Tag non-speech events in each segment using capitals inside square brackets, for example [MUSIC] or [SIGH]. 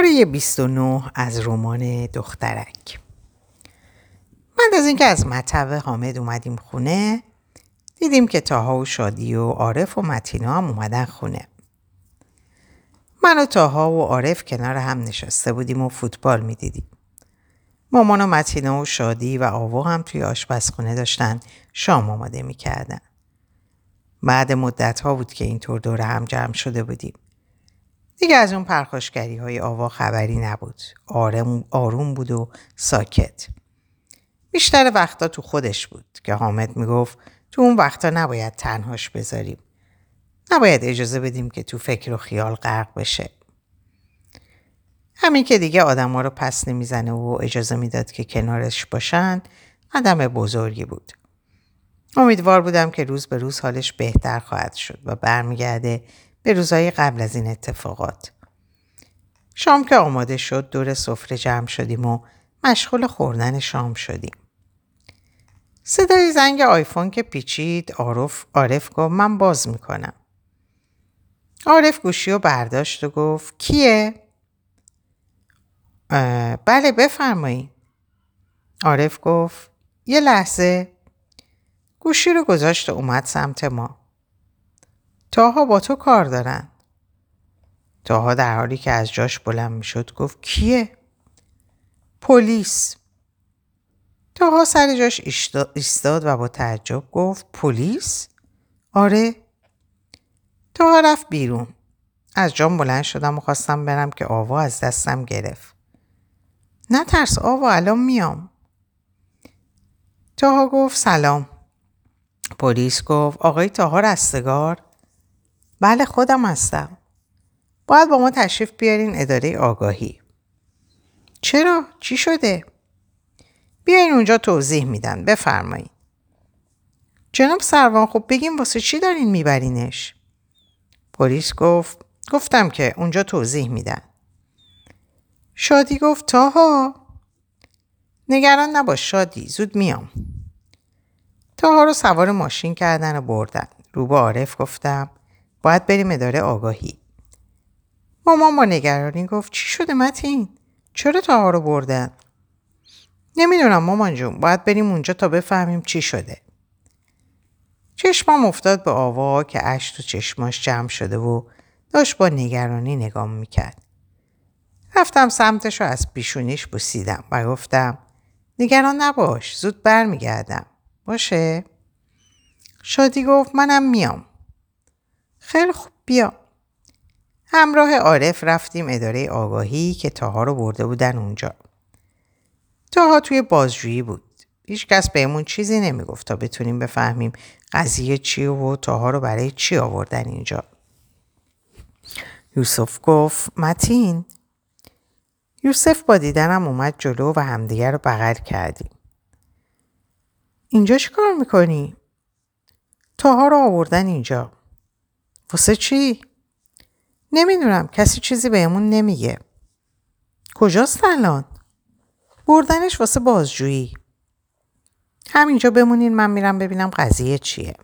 پاره 29 از رمان دخترک. بعد از اینکه از مطب حامد اومدیم خونه دیدیم که تاها و شادی و عارف و متینا هم اومدن خونه. من و تاها و عارف کنار هم نشسته بودیم و فوتبال می‌دیدیم. مامان و متینا و شادی و آوا هم توی آشپزخونه داشتن شام آماده می‌کردن. بعد مدت ها بود که اینطور دور هم جمع شده بودیم. دیگه از اون پرخاشگری های آوا خبری نبود. آرم، آروم بود و ساکت. بیشتر وقتا تو خودش بود که حامد می‌گفت تو اون وقتا نباید تنهاش بذاریم. نباید اجازه بدیم که تو فکر و خیال غرق بشه. همین که دیگه آدم ها رو پس نمی‌زنه و اجازه می‌داد که کنارش باشن آدم بزرگی بود. امیدوار بودم که روز به روز حالش بهتر خواهد شد و برمیگرده به روزهای قبل از این اتفاقات. شام که آماده شد دور سفره جمع شدیم و مشغول خوردن شام شدیم. صدای زنگ آیفون که پیچید عارف عارف گفت من باز می‌کنم. عارف گوشی رو برداشت و گفت کیه؟ بله بفرمایید. عارف گفت یه لحظه گوشی رو گذاشت و اومد سمت ما. تاها با تو کار دارن. تاها در حالی که از جاش بلند می‌شد گفت کیه؟ پلیس. تاها سر جاش ایستاد و با تعجب گفت پلیس؟ آره. تاها رفت بیرون. از جام بلند شدم و خواستم برم که آوا از دستم گرفت. نه ترس آوا الان میام. تاها گفت سلام. پلیس گفت آقای تاها رستگار بله خودم هستم. باید با ما تشریف بیارین اداره آگاهی. چرا؟ چی شده؟ بیاین اونجا توضیح میدن. بفرمایید. جناب سروان خب بگیم واسه چی دارین میبرینش؟ پلیس گفت گفتم که اونجا توضیح میدن. شادی گفت تاها نگران نباش شادی زود میام. تاها رو سوار ماشین کردن و بردن. رو به عارف گفتم باید بریم اداره آگاهی. مامان با نگرانی گفت چی شده متین؟ چرا تاها رو بردن؟ نمی‌دونم مامان جون باید بریم اونجا تا بفهمیم چی شده. چشمم افتاد به آوا که اش تو چشماش جمع شده و داشت با نگرانی نگام می‌کرد. رفتم سمتش رو از پیشونیش بوسیدم و گفتم نگران نباش زود برمیگردم باشه؟ شادی گفت منم میام. خیلی خوب بیا. همراه عارف رفتیم اداره آگاهی که تاها رو برده بودن اونجا. تاها توی بازجویی بود. هیچ کس بهمون چیزی نمی‌گفت تا بتونیم بفهمیم قضیه چی و تاها رو برای چی آوردن اینجا. یوسف گفت متین یوسف با دیدنم اومد جلو و همدیگر رو بغل کردیم. اینجا چی کار می‌کنی؟ تاها رو آوردن اینجا. واسه چی؟ نمی‌دونم کسی چیزی بهمون نمیگه. کجاست الان؟ بردنش واسه بازجویی. همینجا بمونین من میرم ببینم قضیه چیه.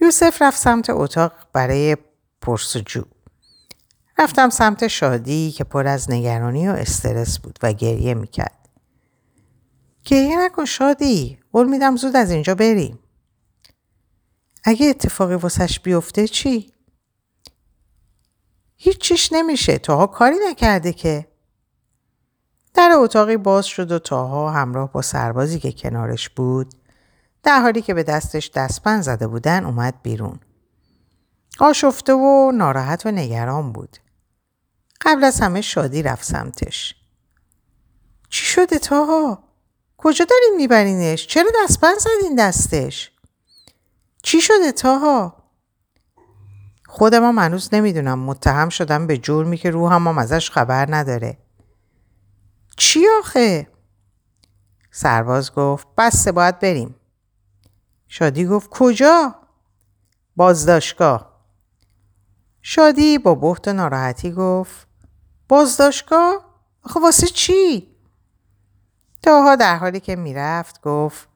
یوسف رفت سمت اتاق برای پرسجو. رفتم سمت شادی که پر از نگرانی و استرس بود و گریه می‌کرد. گریه نکن شادی. قول میدم زود از اینجا بریم. اگه اتفاقی واسش بیفته چی؟ هیچ چیش نمیشه تاها کاری نکرده که در اتاقی باز شد و تاها همراه با سربازی که کنارش بود در حالی که به دستش دستپن زده بودن اومد بیرون. آشفته و ناراحت و نگران بود. قبل از همه شادی رفت سمتش. چی شده تاها؟ کجا دارین میبرینش؟ چرا دستپن زدین دستش؟ چی شده تاها؟ خودم هم هنوز نمی‌دونم متهم شدم به جرمی که روحم هم ازش خبر نداره. چی آخه؟ سرباز گفت بسته باید بریم. شادی گفت کجا؟ بازداشتگاه. شادی با بحت و ناراحتی گفت بازداشتگاه؟ آخه واسه چی؟ تاها در حالی که می‌رفت گفت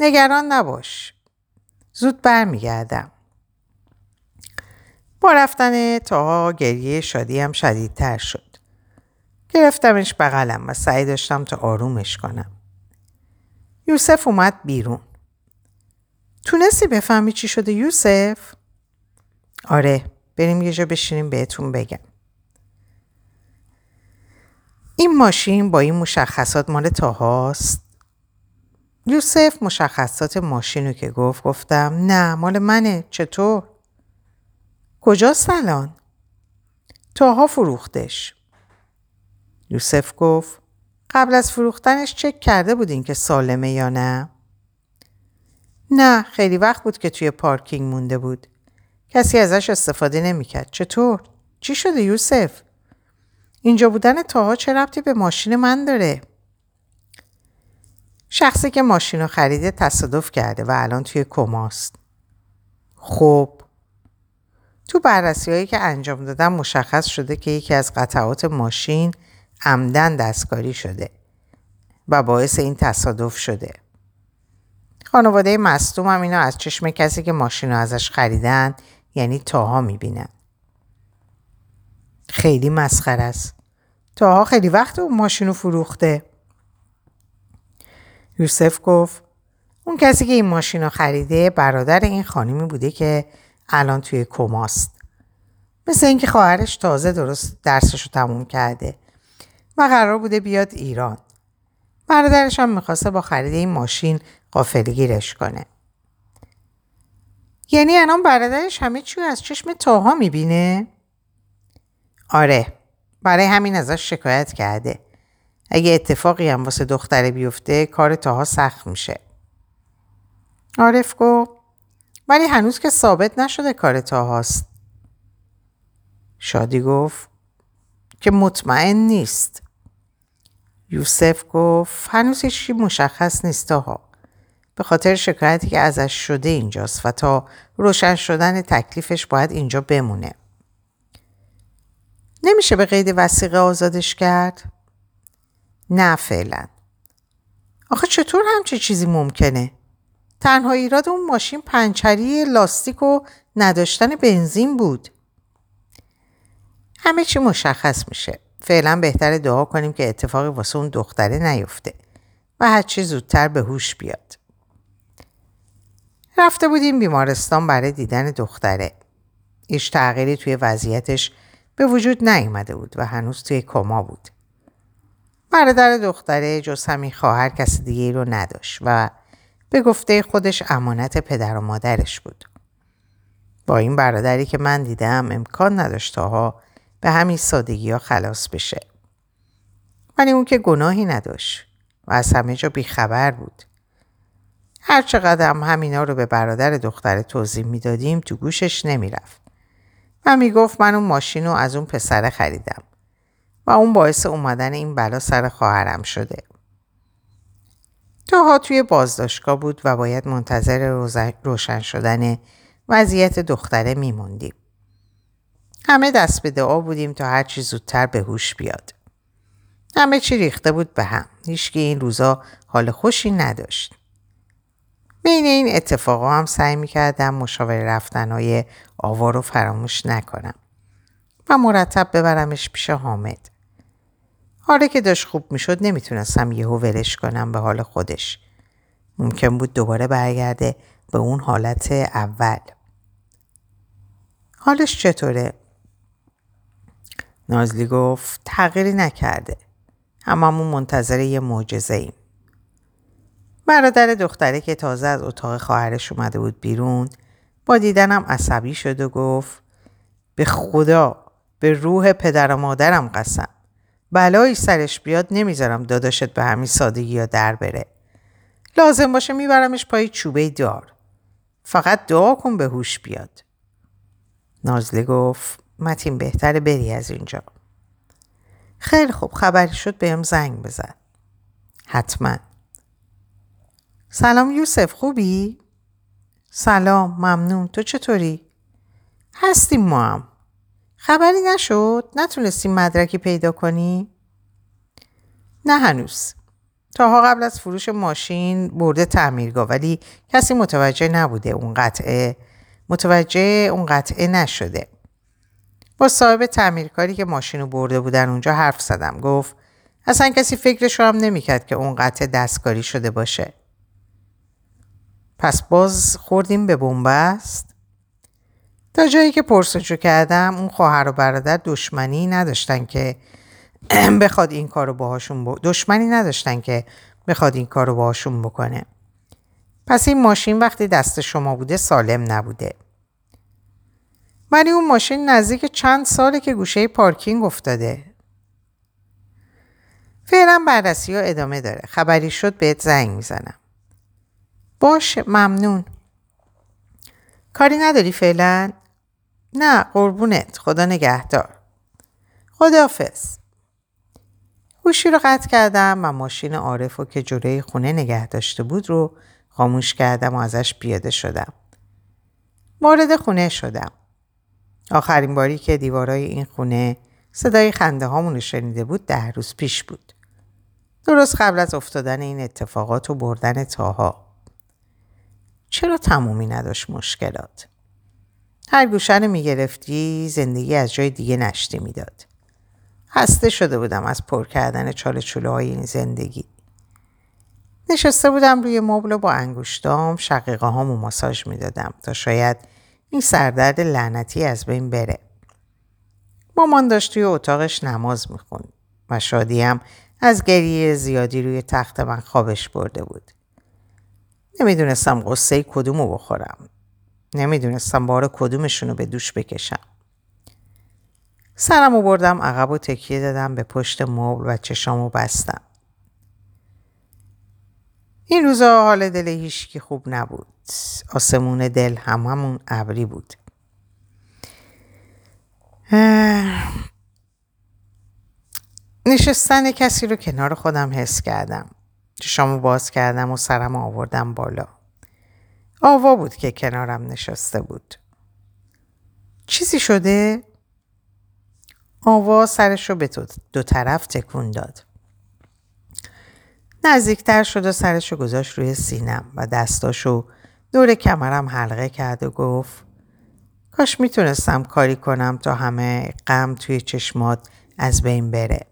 نگران نباش. زود برمیگردم. با رفتن تاها گریه شادی هم شدیدتر شد. گرفتمش بغلم و سعی داشتم تا آرومش کنم. یوسف اومد بیرون. تونستی بفهمی چی شده یوسف؟ آره بریم یه جا بشینیم بهتون بگم. این ماشین با این مشخصات مال تاهاست؟ یوسف مشخصات ماشین که گفت گفتم نه مال منه چطور؟ کجاست الان؟ تاها فروختش. یوسف گفت قبل از فروختنش چک کرده بودین که سالمه یا نه؟ نه خیلی وقت بود که توی پارکینگ مونده بود. کسی ازش استفاده نمی‌کرد. چطور؟ چی شده یوسف؟ اینجا بودن تاها چه ربطی به ماشین من داره؟ شخصی که ماشین رو خریده تصادف کرده و الان توی کماست. خب تو بررسی هایی که انجام دادم مشخص شده که یکی از قطعات ماشین عمدن دستکاری شده و باعث این تصادف شده. خانواده مستوم هم اینو از چشم کسی که ماشین رو ازش خریدن یعنی تاها می‌بینن. خیلی مسخر است. تاها خیلی وقت اون ماشین رو فروخته. یوسف گفت اون کسی که این ماشین رو خریده برادر این خانمی بوده که الان توی کماست. مثل اینکه خواهرش تازه درست درسش رو تموم کرده و قرار بوده بیاد ایران. برادرش هم می‌خواسته با خرید این ماشین قافلگیرش کنه. یعنی الان برادرش همه چی از چشم تاها می‌بینه؟ آره برای همین ازش شکایت کرده. اگه اتفاقی هم واسه دختره بیفته کار تاها سخت میشه. عارف گفت ولی هنوز که ثابت نشده کار تاهاست. شادی گفت که مطمئن نیست. یوسف گفت هنوز هیچی مشخص نیست تاها. به خاطر شکایتی که ازش شده اینجاست و تا روشن شدن تکلیفش باید اینجا بمونه. نمیشه به قید وسیقه آزادش کرد؟ نه فعلا. آخه چطور همچه چیزی ممکنه؟ تنها ایراد اون ماشین پنچری لاستیک و نداشتن بنزین بود. همه چی مشخص میشه. فعلا بهتر دعا کنیم که اتفاقی واسه اون دختره نیفته و هرچی زودتر به هوش بیاد. رفته بودیم بیمارستان برای دیدن دختره. هیچ تغییری توی وضعیتش به وجود نیامده بود و هنوز توی کما بود. برادر دختره جز همین خواهر کسی دیگه رو نداشت و به گفته خودش امانت پدر و مادرش بود. با این برادری که من دیدم امکان نداشت تاها به همین سادگی ها خلاص بشه. ولی اون که گناهی نداشت و از همه جا بیخبر بود. هر چقدر هم همینا رو به برادر دختر توضیح می‌دادیم تو گوشش نمی‌رفت. و می‌گفت من اون ماشین رو از اون پسره خریدم و اون باعث اومدن این بلا سر خواهرم شده. تاها توی بازداشتگاه بود و باید منتظر روشن شدن وضعیت دختره میموندیم. همه دست به دعا بودیم تا هرچی زودتر به هوش بیاد. همه چی ریخته بود به هم. هیچکی این روزا حال خوشی نداشت. بین این اتفاقا هم سعی می‌کردم مشاور رفتنهای آوا رو فراموش نکنم و مرتب ببرمش پیش حامد. حالا که داشت خوب می‌شد نمی‌تونستم یهو ولش کنم به حال خودش. ممکن بود دوباره برگرده به اون حالت اول. حالش چطوره؟ نازلی گفت تغییری نکرده. هممون منتظر یه معجزه ایم. برادر دختره که تازه از اتاق خواهرش اومده بود بیرون با دیدنم عصبی شد و گفت به خدا به روح پدر و مادرم قسم بلایی سرش بیاد نمی‌ذارم داداشت به همین سادگی یا در بره. لازم باشه میبرمش پای چوبه دار. فقط دعا کن به هوش بیاد. نازله گفت متین بهتره بری از اینجا. خیلی خوب خبری شد بهم زنگ بزن. حتما. سلام یوسف خوبی؟ سلام ممنون. تو چطوری؟ هستیم ما هم. خبری نشد؟ نتونستی مدرکی پیدا کنی؟ نه هنوز. تاها قبل از فروش ماشین برده تعمیرگاه ولی کسی متوجه نبوده اون قطعه. متوجه اون قطعه نشده. با صاحب تعمیرکاری که ماشین رو برده بودن اونجا حرف زدم. گفت اصلا کسی فکرش رو هم نمی‌کرد که اون قطع دستکاری شده باشه. پس باز خوردیم به بنبست. تا جایی که پرسجو کردم اون خواهر و برادر دشمنی نداشتن که [CLEARS THROAT] بخواد این کارو باهاشون ب... دشمنی نداشتن که بخواد این کارو باهاشون بکنه. پس این ماشین وقتی دست شما بوده سالم نبوده. ولی اون ماشین نزدیک چند ساله که گوشه پارکینگ افتاده. فعلا بررسی ها ادامه داره. خبری شد بهت زنگ می‌زنم. باشه ممنون. کاری نداری فعلا؟ نه قربونت خدا نگهدار خداحافظ گوشی رو قطع کردم و ماشین عارف رو که جلوی خونه نگه داشته بود رو خاموش کردم و ازش پیاده شدم. وارد خونه شدم. آخرین باری که دیوارای این خونه صدای خنده هامون رو شنیده بود ده روز پیش بود. درست قبل از افتادن این اتفاقات و بردن تاها. چرا تمومی نداشت مشکلات؟ هر گوشه رو می‌گرفتی زندگی از جای دیگه نشتی می‌داد. خسته شده بودم از پر کردن چاله چوله های این زندگی. نشسته بودم روی مبل و با انگشتام شقیقه هامو ماساژ می‌دادم تا شاید این سردرد لعنتی از بین بره. مامان داشت توی اتاقش نماز می‌خوند و شادیم از گریه زیادی روی تخت من خوابش برده بود. نمی‌دونستم قصه کدومو بخورم. نمی‌دونستم بار کدومشونو به دوش بکشم. سرمو بردم عقب و تکیه دادم به پشت مبل و چشامو بستم. این روزا حال دل هیشکی خوب نبود. آسمون دل هم همون ابری بود. نشستن کسی رو کنار خودم حس کردم. چشامو باز کردم و سرم آوردم بالا. آوا بود که کنارم نشسته بود. چیزی شده؟ آوا سرش رو به دو طرف تکون داد. نزدیکتر شد و سرش رو گذاشت روی سینم و دستاشو دور کمرم حلقه کرد و گفت کاش می‌تونستم کاری کنم تا همه غم توی چشمات از بین بره.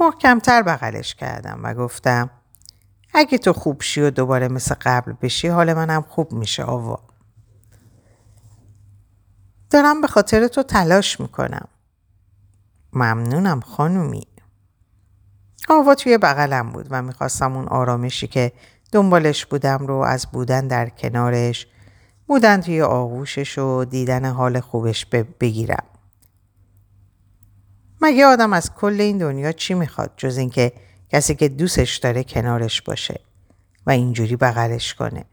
محکمتر بغلش کردم و گفتم اگه تو خوب شی و دوباره مثل قبل بشی حال منم خوب میشه آوا. دارم به خاطر تو تلاش می‌کنم. ممنونم خانومی. آوا توی بغلم بود و می‌خواستم اون آرامشی که دنبالش بودم رو از بودن در کنارش بودن توی آغوشش و دیدن حال خوبش بگیرم. مگه آدم از کل این دنیا چی می‌خواد جز اینکه کسی که دوستش داره کنارش باشه و اینجوری بغلش کنه.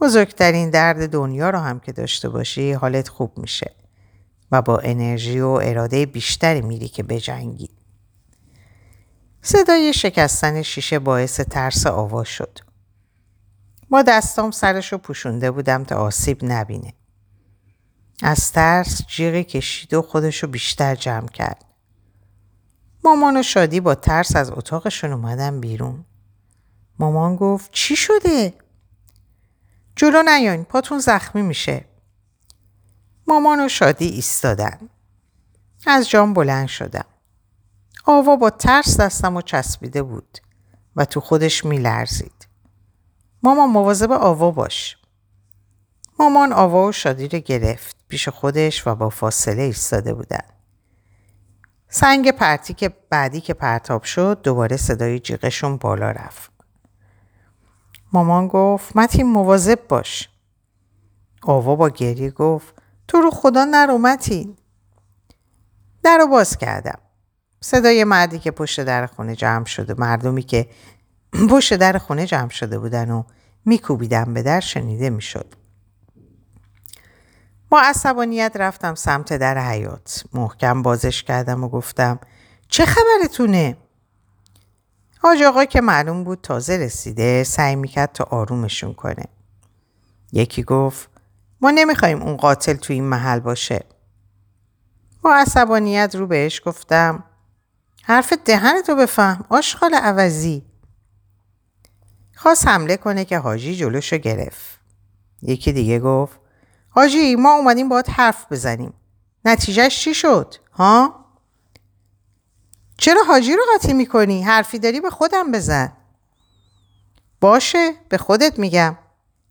بزرگترین درد دنیا رو هم که داشته باشی حالت خوب میشه و با انرژی و اراده بیشتری میری که بجنگی. صدای شکستن شیشه باعث ترس آوا شد. با دستام سرشو پوشونده بودم تا آسیب نبینه. از ترس جیغی کشید و خودشو بیشتر جمع کرد. مامان و شادی با ترس از اتاقشون اومدن بیرون. مامان گفت چی شده؟ جلو نیاین پاتون زخمی میشه. مامان و شادی ایستادن. از جام بلند شدم. آوا با ترس دستم و چسبیده بود و تو خودش میلرزید. مامان مواظب آوا باش. مامان آوا و شادی رو گرفت پیش خودش و با فاصله ایستاده بودن. سنگ پرتی که بعدی که پرتاب شد دوباره صدای جیغشون بالا رفت. مامان گفت متین مواظب باش. آوا با گریه گفت تو رو خدا نرو متین. در رو باز کردم. صدای مردی که پشت در خونه جمع شده مردمی که [CLEARS THROAT] پشت در خونه جمع شده بودن و میکوبیدن به در شنیده می‌شد. با عصبانیت رفتم سمت در حیات. محکم بازش کردم و گفتم چه خبرتونه؟ حاج آقا که معلوم بود تازه رسیده سعی می‌کرد تا آرومشون کنه. یکی گفت ما نمی‌خوایم اون قاتل تو این محل باشه. با عصبانیت رو بهش گفتم حرف دهنتو بفهم آشغال عوضی. خواست حمله کنه که حاجی جلوشو گرفت. یکی دیگه گفت حاجی ما اومدیم باید حرف بزنیم. نتیجهش چی شد؟ ها؟ چرا حاجی رو قاطی می‌کنی؟ حرفی داری به خودم بزن. باشه به خودت میگم.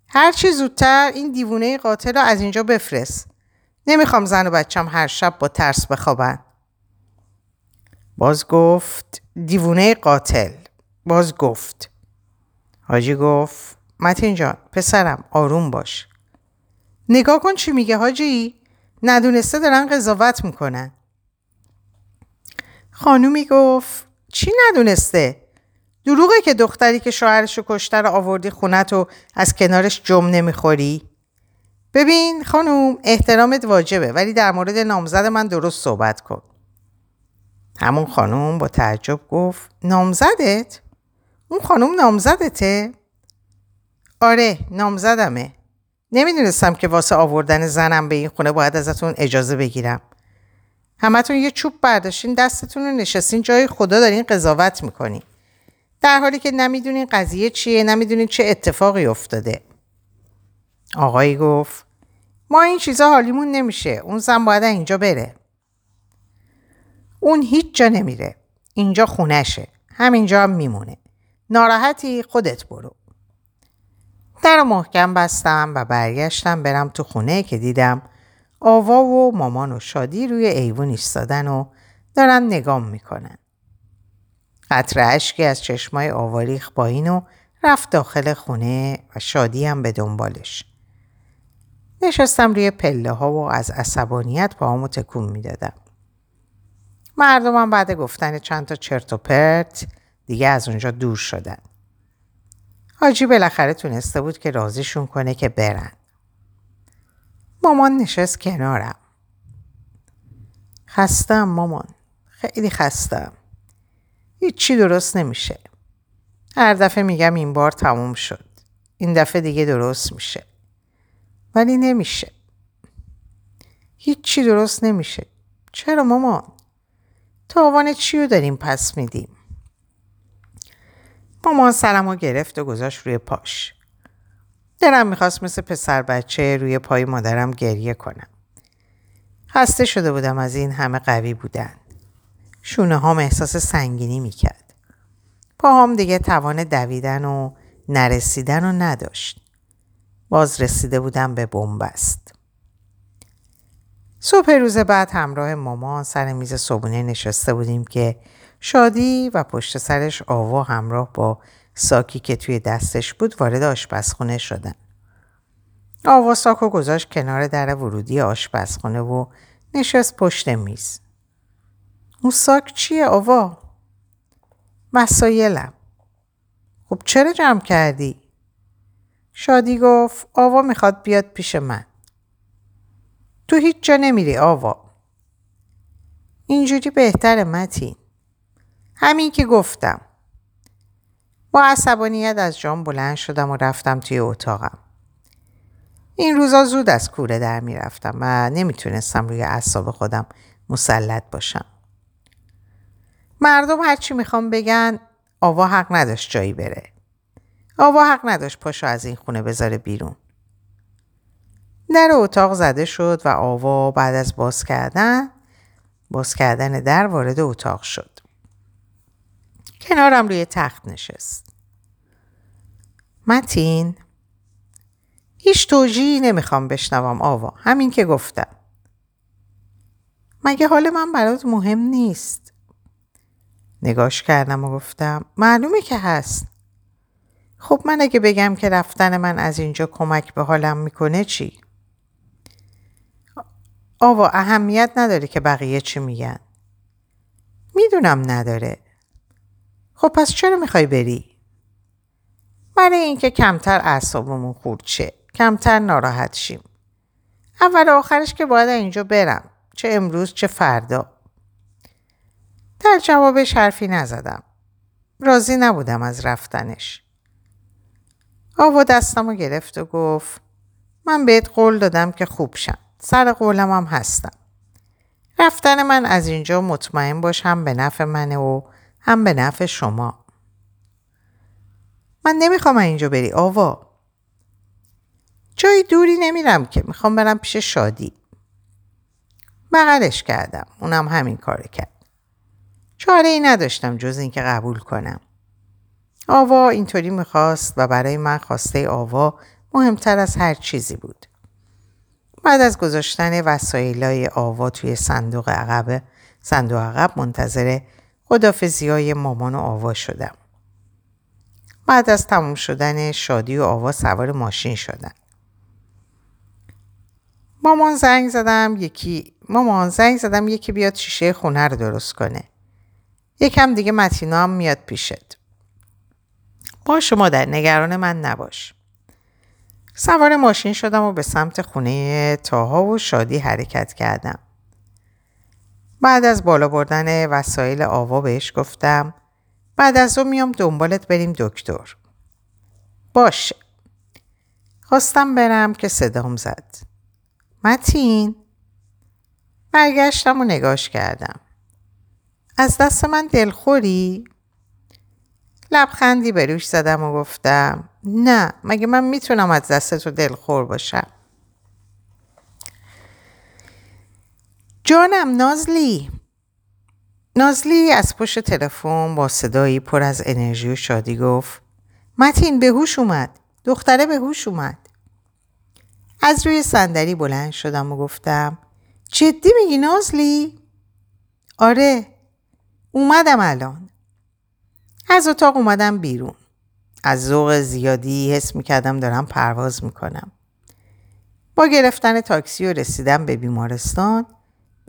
هرچی زودتر این دیوونه قاتل رو از اینجا بفرست. نمی‌خوام زن و بچم هر شب با ترس بخوابن. باز گفت دیوونه قاتل. باز گفت. حاجی گفت متین جان پسرم آروم باش. نگاه کن چی میگه حاجی؟ ندونسته دارن قضاوت می‌کنن. خانومی گفت چی ندونسته؟ دروغه که دختری که شوهرش رو کشته رو آوردی خونت و از کنارش جم نمی‌خوری؟ ببین خانوم احترامت واجبه ولی در مورد نامزد من درست صحبت کن. همون خانوم با تعجب گفت نامزدت؟ اون خانوم نامزدته؟ آره نامزدمه. نمی‌دونستم که واسه آوردن زنم به این خونه باید ازتون اجازه بگیرم. همتون یه چوب برداشتین دستتون رو نشستین جای خدا دارین قضاوت می‌کنین. در حالی که نمی‌دونین قضیه چیه نمی‌دونین چه اتفاقی افتاده. آقایی گفت ما این چیزا حالیمون نمیشه. اون زن باید اینجا بره. اون هیچ جا نمیره. اینجا خونشه. همینجا هم میمونه. ناراحتی خودت برو. در محکم بستم و برگشتم برم تو خونه که دیدم آوا و مامان و شادی روی ایوون ایستادن و دارن نگام می‌کنن. قطر اشکی از چشمای آواریخ با و رفت داخل خونه و شادی هم به دنبالش. نشستم روی پله ها و از عصبانیت با همو تکون می‌دادم. مردمم بعد گفتن چند تا چرت و پرت دیگه از اونجا دور شدن. حاجی بالاخره تونسته بود که رازیشون کنه که برن. مامان نشست کنارم. خستم مامان. خیلی خستم. هیچی درست نمیشه. هر دفعه میگم این بار تموم شد. این دفعه دیگه درست میشه. ولی نمیشه. هیچی درست نمیشه. چرا مامان؟ تاوان چی رو داریم پس میدیم؟ مامان سرم رو گرفت و گذاشت روی پاش. دلم می‌خواست مثل پسر بچه روی پای مادرم گریه کنم. خسته شده بودم از این همه قوی بودن. شونه هام احساس سنگینی می‌کرد. پاهام دیگه توان دویدن و نرسیدن و نداشت. باز رسیده بودم به بنبست. صبح روز بعد همراه مامان سر میز صبونه نشسته بودیم که شادی و پشت سرش آوا همراه با ساکی که توی دستش بود وارد آشپزخونه شدن. آوا ساکو گذاشت کنار در ورودی آشپزخونه و نشست پشت میز. اون ساک چیه آوا؟ مسایلم. خب چرا جمع کردی؟ شادی گفت آوا می‌خواد بیاد پیش من. تو هیچ جا نمیری آوا. اینجوری بهتر متین. همین که گفتم. با عصبانیت از جام بلند شدم و رفتم توی اتاقم. این روزا زود از کوره در می‌رفتم و نمی‌تونستم روی اعصاب خودم مسلط باشم. مردم هرچی می‌خوام بگن آوا حق نداشت جایی بره. آوا حق نداشت پاشو از این خونه بذاره بیرون. در اتاق زده شد و آوا بعد از باز کردن باز کردن در وارد اتاق شد. کنارم روی تخت نشست. متین هیچ توجیهی نمی‌خوام بشنوم آوا همین که گفتم. مگه حال من برات مهم نیست؟ نگاش کردم و گفتم معلومه که هست. خب من اگه بگم که رفتن من از اینجا کمک به حالم می‌کنه چی؟ آوا اهمیت نداره که بقیه چی میگن. می‌دونم نداره. خب پس چرا می‌خوای بری؟ برای اینکه کمتر اعصابمون خورد شه. کمتر ناراحت شیم. اول آخرش که باید اینجا برم. چه امروز چه فردا. در جوابش حرفی نزدم. راضی نبودم از رفتنش. آوا دستم رو گرفت و گفت من بهت قول دادم که خوب شم. سر قولم هم هستم. رفتن من از اینجا مطمئن باش هم به نفع منه و هم به نفع شما. من نمی‌خوام اینجا بری آوا. جای دوری نمیرم که می‌خوام برم پیش شادی. بغلش کردم. اونم همین کار کرد. چاره ای نداشتم جز اینکه قبول کنم. آوا اینطوری می‌خواست و برای من خواسته آوا مهمتر از هر چیزی بود. بعد از گذاشتن وسایلای آوا توی صندوق عقب صندوق عقب منتظر خدافزی های مامان و آوا شدم. بعد از تموم شدن شادی و آوا سوار ماشین شدن. مامان زنگ زدم یکی مامان زنگ زدم یکی بیاد شیشه خونه رو درست کنه. یکم دیگه متینا هم میاد پیشت. با شما در نگران من نباش. سوار ماشین شدم و به سمت خونه تاها و شادی حرکت کردم. بعد از بالا بردن وسایل آوا بهش گفتم بعد از اون میام دنبالت بریم دکتر. باشه. خواستم برم که صدام زد. متین برگشتم و نگاش کردم. از دست من دلخوری؟ لبخندی به روش زدم و گفتم نه مگه من می‌تونم از دست تو دلخور باشم جانم نازلی. نازلی از پشت تلفن با صدایی پر از انرژی و شادی گفت متین به هوش اومد. دختره به هوش اومد. از روی صندلی بلند شدم و گفتم جدی میگی نازلی؟ آره اومدم الان. از اتاق اومدم بیرون. از ذوق زیادی حس می‌کردم دارم پرواز می‌کنم. با گرفتن تاکسی و رسیدم به بیمارستان.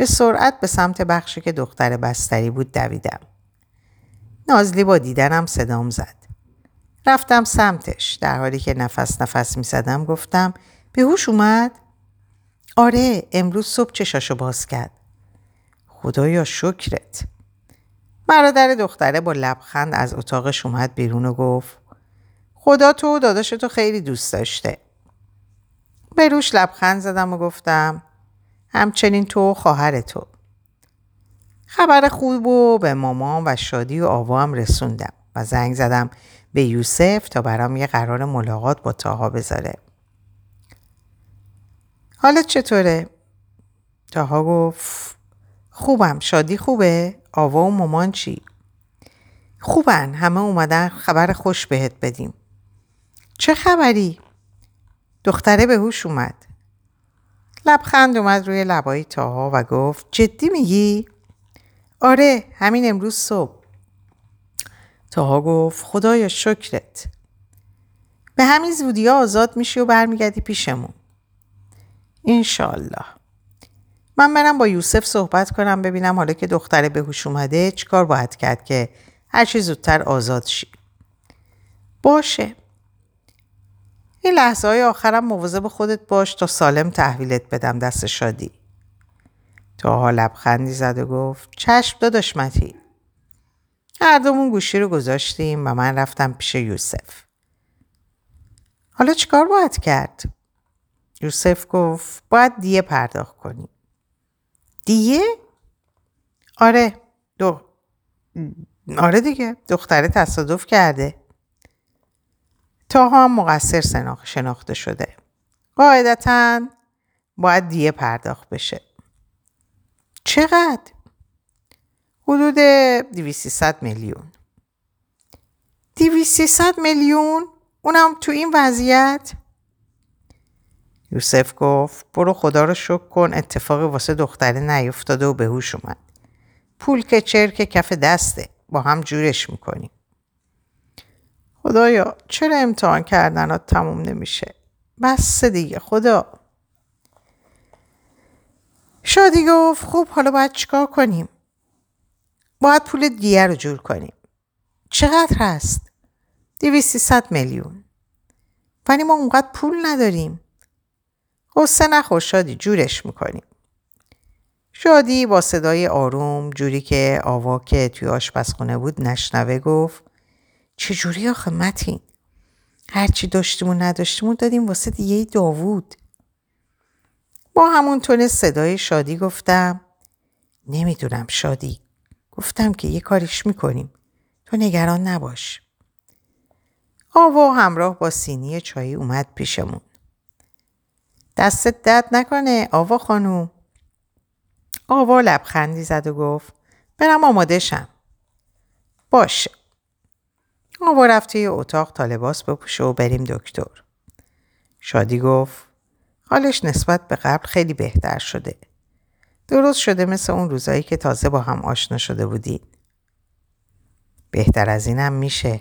به سرعت به سمت بخشی که دختر بستری بود دویدم. نازلی با دیدنم صدام زد. رفتم سمتش در حالی که نفس نفس می زدم گفتم به هوش اومد؟ آره امروز صبح چشاشو باز کرد. خدایا شکرت. برادر دختره با لبخند از اتاقش اومد بیرون و گفت خدا تو داداش تو خیلی دوست داشته. به روش لبخند زدم و گفتم همچنین تو خواهر تو. خبر خوب و به مامان و شادی و آوا هم رسوندم و زنگ زدم به یوسف تا برام یه قرار ملاقات با تاها بذاره. حالت چطوره؟ تاها گفت خوبم شادی خوبه؟ آوا و مامان چی؟ خوبن همه اومدن خبر خوش بهت بدیم. چه خبری؟ دختره به هوش اومد. لبخند اومد روی لبایی تاها و گفت جدی میگی؟ آره همین امروز صبح. تاها گفت خدایا شکرت. به همین زودی آزاد میشی و برمیگردی پیشمون. انشالله. من برم با یوسف صحبت کنم ببینم حالا که دختره به هوش اومده چیکار باید کرد که هرچی زودتر آزاد شی. باشه. این لحظه های آخرم مواظب خودت باش تا سالم تحویلت بدم دست شادی. تا لبخندی زد و گفت چشم داداش متی. هر دومون گوشی رو گذاشتیم و من رفتم پیش یوسف. حالا چیکار باید کرد؟ یوسف گفت باید دیه پرداخت کنی. دیه؟ آره دو آره دیگه دختره تصادف کرده. تاها هم مقصر شناخته شده. قاعدتا باید دیه پرداخت بشه. چقدر؟ حدود 200 میلیون. 200 میلیون؟ اونم تو این وضعیت؟ یوسف گفت برو خدا رو شکر کن اتفاقی واسه دختره نیفتاده و به هوش اومد. پول که چرک کف دسته با هم جورش می‌کنیم. خدایا چرا امتحان کردنات تموم نمیشه؟ بس دیگه خدا. شادی گفت خوب حالا باید چیکار کنیم؟ باید پول دیگه رو جور کنیم. چقدر هست؟ دیویستی ست میلیون. ولی ما اونقدر پول نداریم. غصه نخور شادی جورش می‌کنیم. شادی با صدای آروم جوری که آوا که توی آشپزخونه بود نشنوه گفت چجوری آخه متین؟ هرچی داشتیم و نداشتیم دادیم واسه دیگه داوود. با همون تون صدای شادی گفتم نمی‌دونم شادی. گفتم که یه کاریش می‌کنیم. تو نگران نباش. آوا همراه با سینی چایی اومد پیشمون. دستت درد نکنه آوا خانوم. آوا لبخندی زد و گفت برم آماده شم. باشه. آوا رفت توی اتاق تا لباس بپوشه و بریم دکتر. شادی گفت حالش نسبت به قبل خیلی بهتر شده. درست شده مثل اون روزایی که تازه با هم آشنا شده بودین. بهتر از اینم میشه.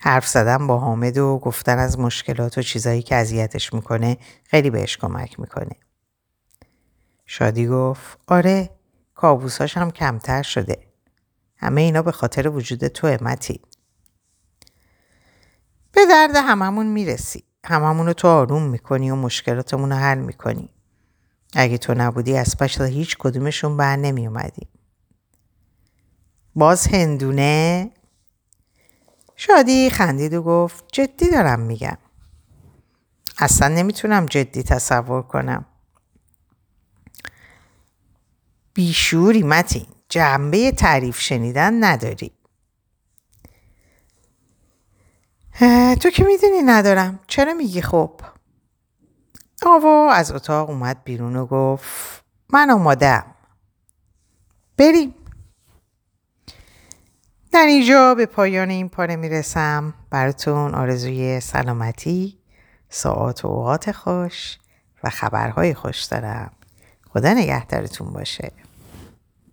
حرف زدن با حامد و گفتن از مشکلات و چیزایی که اذیتش می‌کنه خیلی بهش کمک می‌کنه. شادی گفت آره کابوساش هم کمتر شده. همه اینا به خاطر وجود تو متی. به درد هممون می‌رسی. هممون رو تو آروم می‌کنی و مشکلاتمون رو حل می‌کنی. اگه تو نبودی از پشت هیچ کدومشون بر نمی اومدیم. باز هندونه؟ شادی خندید و گفت جدی دارم میگم. اصلا نمی‌تونم جدی تصور کنم. بیشوری متین جنبه تعریف شنیدن نداری. تو که می‌دونی ندارم. چرا میگی خب؟ آوا از اتاق اومد بیرون و گفت من آمادم بریم. در اینجا به پایان این پاره می‌رسم. براتون آرزوی سلامتی ساعت و اوقات خوش و خبرهای خوش دارم. خدا نگهدارتون باشه.